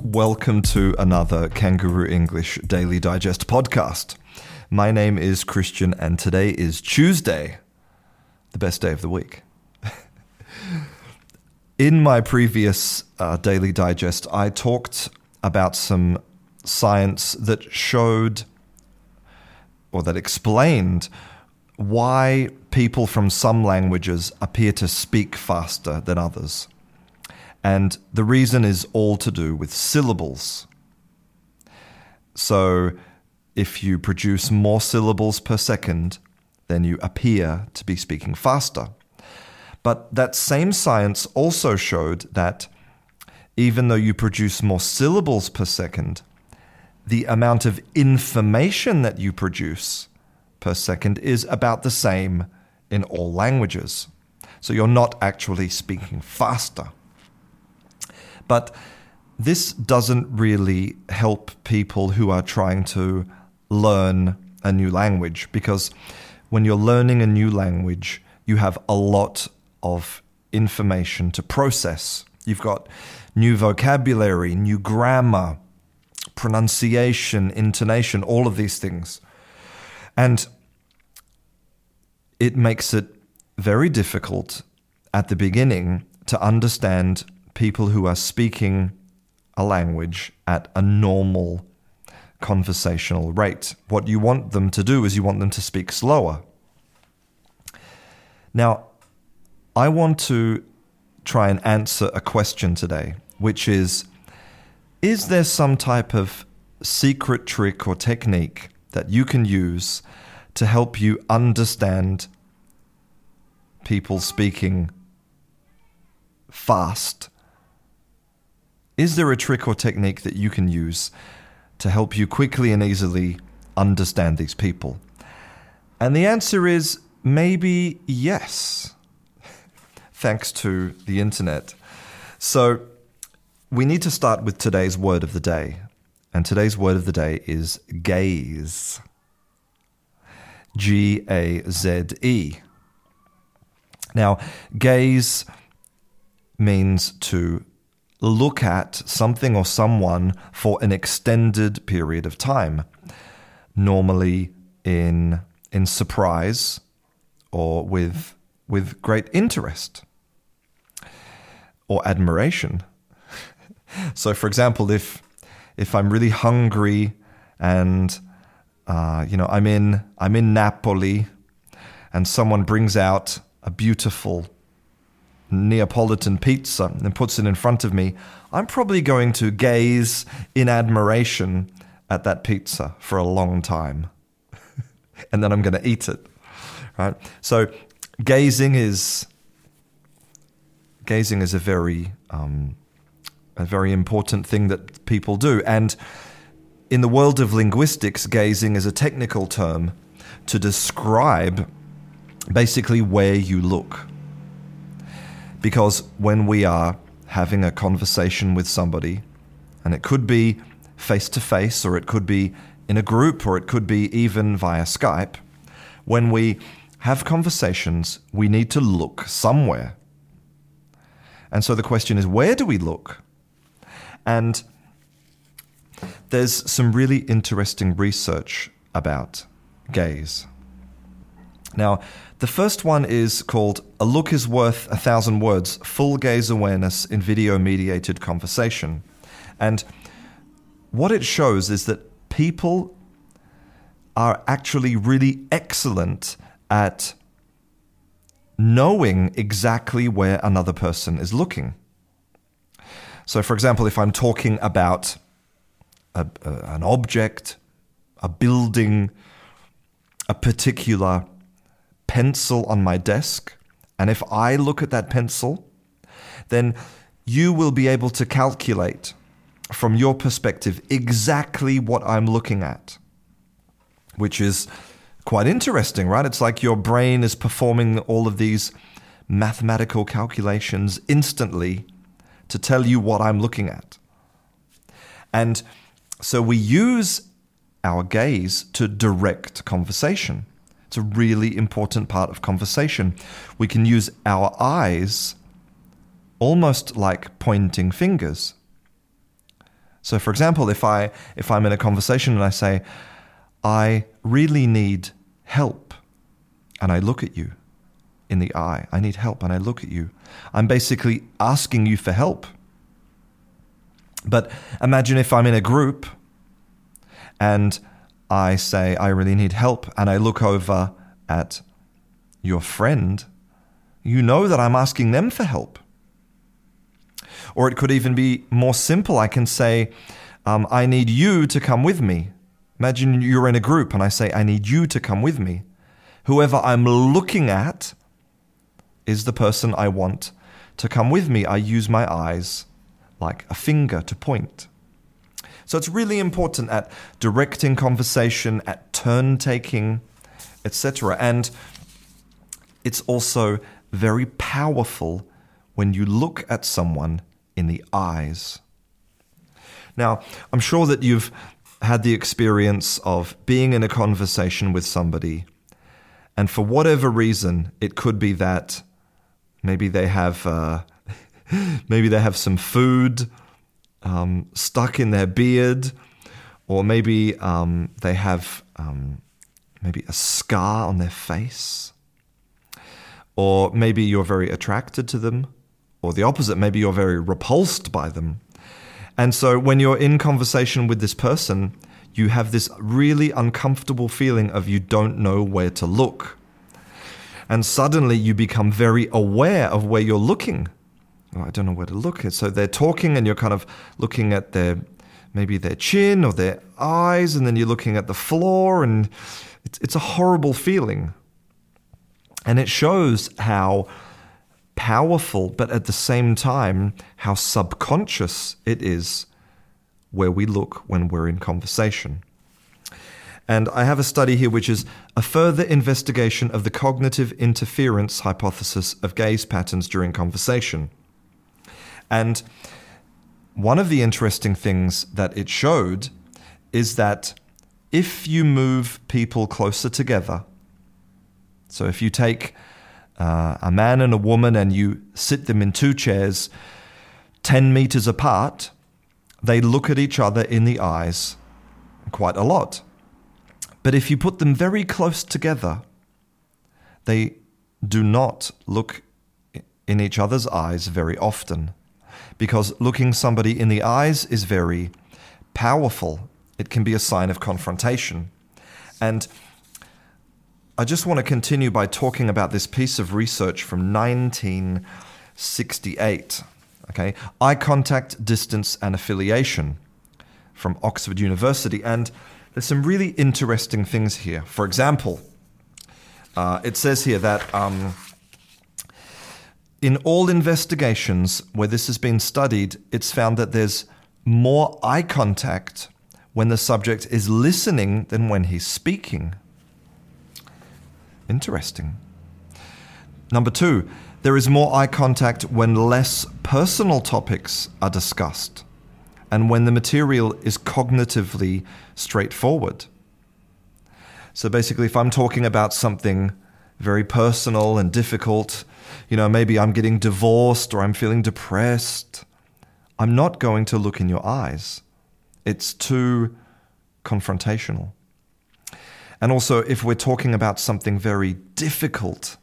Welcome to another Kangaroo English Daily Digest podcast. My name is Christian and today is Tuesday, the best day of the week. In my previous uh, Daily Digest, I talked about some science that showed or that explained why people from some languages appear to speak faster than others. And the reason is all to do with syllables. So, if you produce more syllables per second, then you appear to be speaking faster. But that same science also showed that even though you produce more syllables per second, the amount of information that you produce per second is about the same in all languages. So you're not actually speaking faster. But this doesn't really help people who are trying to learn a new language because when you're learning a new language, you have a lot of information to process. You've got new vocabulary, new grammar, pronunciation, intonation, all of these things. And it makes it very difficult at the beginning to understand people who are speaking a language at a normal conversational rate. What you want them to do is you want them to speak slower. Now, I want to try and answer a question today, which is Is there some type of secret trick or technique that you can use to help you understand people speaking fast? Is there a trick or technique that you can use to help you quickly and easily understand these people? And the answer is maybe yes thanks to the internet. So, we need to start with today's word of the day. And today's word of the day is gaze. G A Z E. Now, gaze means to look at something or someone for an extended period of time, normally in, in surprise or with, with great interest or admiration. so, for example, if if I'm really hungry and uh, you know I'm in I'm in Napoli and someone brings out a beautiful Neapolitan pizza and puts it in front of me, I'm probably going to gaze in admiration at that pizza for a long time. and then I'm going to eat it. Right? So gazing is gazing is a very um, a very important thing that people do. And in the world of linguistics, gazing is a technical term to describe basically where you look. Because when we are having a conversation with somebody, and it could be face to face, or it could be in a group, or it could be even via Skype, when we have conversations, we need to look somewhere. And so the question is where do we look? And there's some really interesting research about gaze. Now, the first one is called A Look is Worth a Thousand Words Full Gaze Awareness in Video Mediated Conversation. And what it shows is that people are actually really excellent at knowing exactly where another person is looking. So, for example, if I'm talking about a, a, an object, a building, a particular pencil on my desk, and if I look at that pencil, then you will be able to calculate from your perspective exactly what I'm looking at, which is quite interesting, right? It's like your brain is performing all of these mathematical calculations instantly to tell you what I'm looking at. And so we use our gaze to direct conversation. It's a really important part of conversation. We can use our eyes almost like pointing fingers. So, for example, if I if I'm in a conversation and I say, "I really need help," and I look at you in the eye, I need help, and I look at you, I'm basically asking you for help. But imagine if I'm in a group and I say, I really need help, and I look over at your friend, you know that I'm asking them for help. Or it could even be more simple. I can say, um, I need you to come with me. Imagine you're in a group and I say, I need you to come with me. Whoever I'm looking at is the person I want to come with me. I use my eyes like a finger to point. So it's really important at directing conversation, at turn taking, etc. And it's also very powerful when you look at someone in the eyes. Now, I'm sure that you've had the experience of being in a conversation with somebody, and for whatever reason, it could be that maybe they have uh, maybe they have some food um, stuck in their beard, or maybe um, they have um, maybe a scar on their face, or maybe you're very attracted to them or the opposite, maybe you're very repulsed by them. And so when you're in conversation with this person, you have this really uncomfortable feeling of you don't know where to look. And suddenly you become very aware of where you're looking. I don't know where to look. So they're talking and you're kind of looking at their maybe their chin or their eyes, and then you're looking at the floor, and it's, it's a horrible feeling. And it shows how powerful, but at the same time, how subconscious it is where we look when we're in conversation. And I have a study here which is a further investigation of the cognitive interference hypothesis of gaze patterns during conversation. And one of the interesting things that it showed is that if you move people closer together, so if you take uh, a man and a woman and you sit them in two chairs 10 meters apart, they look at each other in the eyes quite a lot. But if you put them very close together, they do not look in each other's eyes very often. Because looking somebody in the eyes is very powerful. It can be a sign of confrontation. And I just want to continue by talking about this piece of research from 1968. Okay, eye contact, distance, and affiliation from Oxford University. And there's some really interesting things here. For example, uh, it says here that um, in all investigations where this has been studied, it's found that there's more eye contact when the subject is listening than when he's speaking. Interesting. Number two, there is more eye contact when less personal topics are discussed and when the material is cognitively straightforward. So basically, if I'm talking about something very personal and difficult, you know, maybe I'm getting divorced or I'm feeling depressed, I'm not going to look in your eyes. It's too confrontational. And also, if we're talking about something very difficult,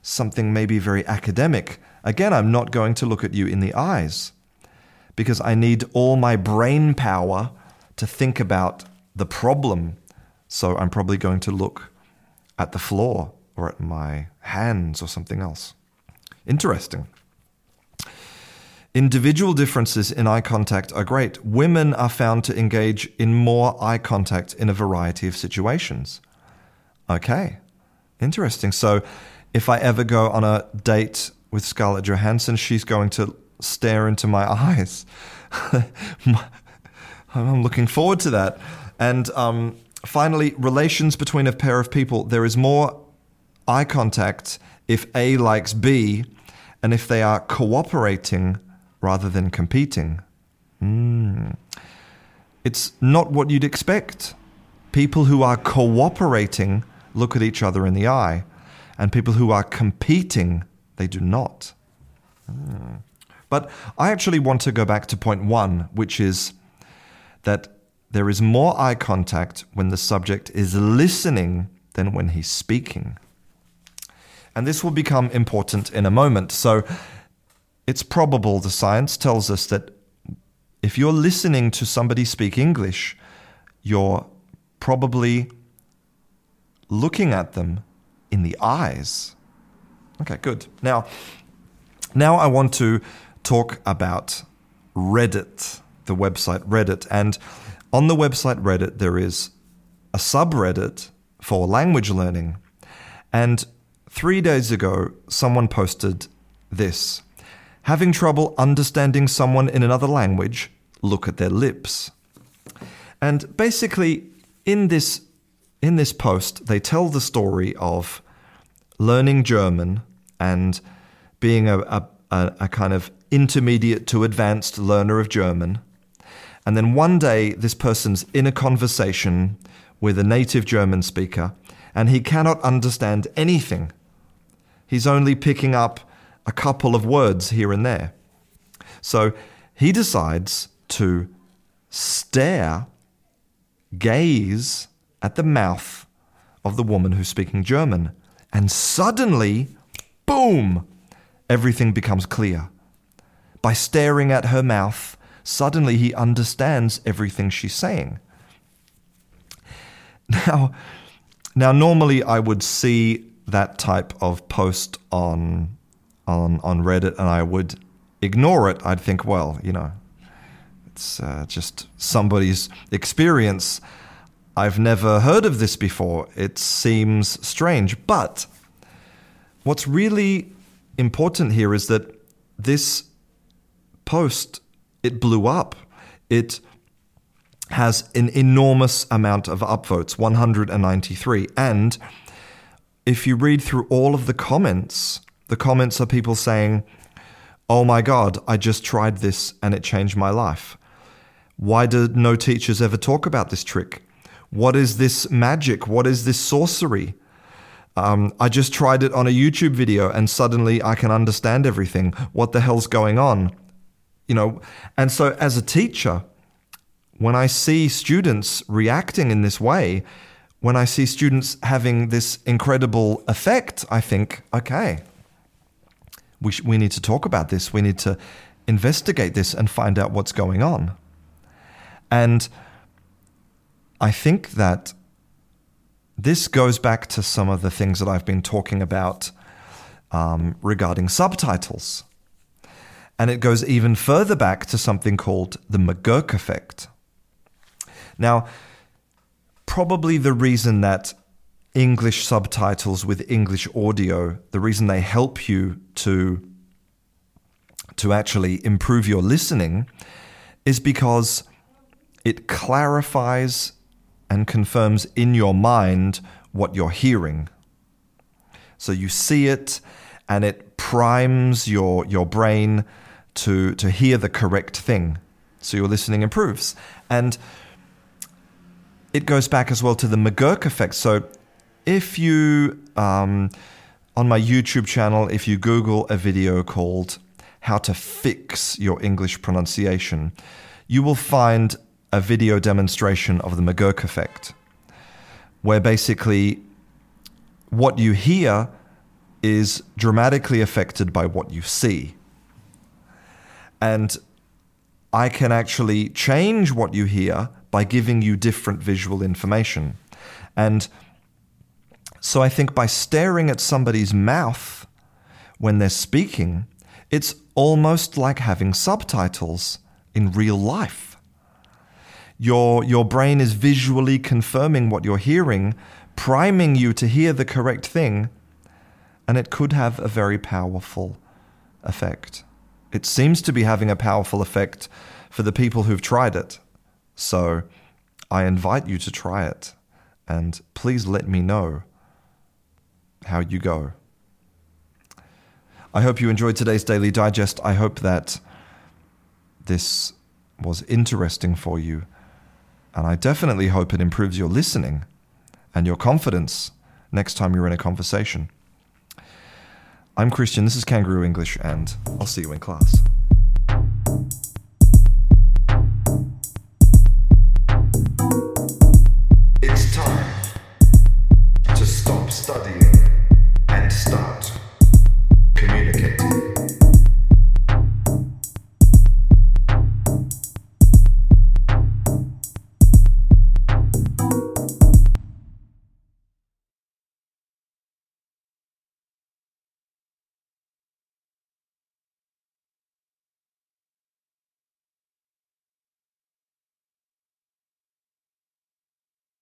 something maybe very academic, again, I'm not going to look at you in the eyes because I need all my brain power to think about the problem. So I'm probably going to look at the floor or at my hands or something else. Interesting. Individual differences in eye contact are great. Women are found to engage in more eye contact in a variety of situations. Okay, interesting. So, if I ever go on a date with Scarlett Johansson, she's going to stare into my eyes. I'm looking forward to that. And um, finally, relations between a pair of people. There is more eye contact if A likes B and if they are cooperating rather than competing. Mm. It's not what you'd expect. People who are cooperating look at each other in the eye, and people who are competing, they do not. Mm. But I actually want to go back to point one, which is that there is more eye contact when the subject is listening than when he's speaking. And this will become important in a moment. So it's probable, the science tells us, that if you're listening to somebody speak English, you're probably looking at them in the eyes. Okay, good. Now, now I want to talk about Reddit, the website Reddit. And on the website Reddit, there is a subreddit for language learning. And three days ago, someone posted this Having trouble understanding someone in another language? Look at their lips. And basically, in this, in this post, they tell the story of learning German and being a, a, a, kind of intermediate to advanced learner of German. And then one day, this person's in a conversation with a native German speaker, and he cannot understand anything. He's only picking up a couple of words here and there. So he decides to stare, gaze at the mouth of the woman who's speaking German. And suddenly, boom, everything becomes clear. By staring at her mouth, suddenly he understands everything she's saying. Now, now normally I would see that type of post on on on Reddit and I would ignore it. I'd think, well, you know, it's uh, just somebody's experience. I've never heard of this before. It seems strange. But what's really important here is that this post it blew up. It has an enormous amount of upvotes, 193. And if you read through all of the comments, the comments are people saying, Oh my God, I just tried this and it changed my life. Why do no teachers ever talk about this trick? What is this magic? What is this sorcery? Um, I just tried it on a YouTube video and suddenly I can understand everything. What the hell's going on? You know, and so as a teacher, when I see students reacting in this way, when I see students having this incredible effect, I think, okay, we, sh- we need to talk about this. We need to investigate this and find out what's going on. And I think that this goes back to some of the things that I've been talking about um, regarding subtitles. And it goes even further back to something called the McGurk effect. Now, probably the reason that English subtitles with English audio, the reason they help you to, to actually improve your listening is because it clarifies and confirms in your mind what you're hearing. So you see it and it primes your, your brain to, to hear the correct thing. So your listening improves. And it goes back as well to the McGurk effect. So if you, um, on my YouTube channel, if you Google a video called How to Fix Your English Pronunciation, you will find a video demonstration of the McGurk effect, where basically what you hear is dramatically affected by what you see. And I can actually change what you hear by giving you different visual information. And so I think by staring at somebody's mouth when they're speaking, it's almost like having subtitles in real life. Your, your brain is visually confirming what you're hearing, priming you to hear the correct thing, and it could have a very powerful effect. It seems to be having a powerful effect for the people who've tried it. So I invite you to try it, and please let me know how you go. I hope you enjoyed today's Daily Digest. I hope that this was interesting for you. And I definitely hope it improves your listening and your confidence next time you're in a conversation. I'm Christian, this is Kangaroo English, and I'll see you in class. It's time to stop studying.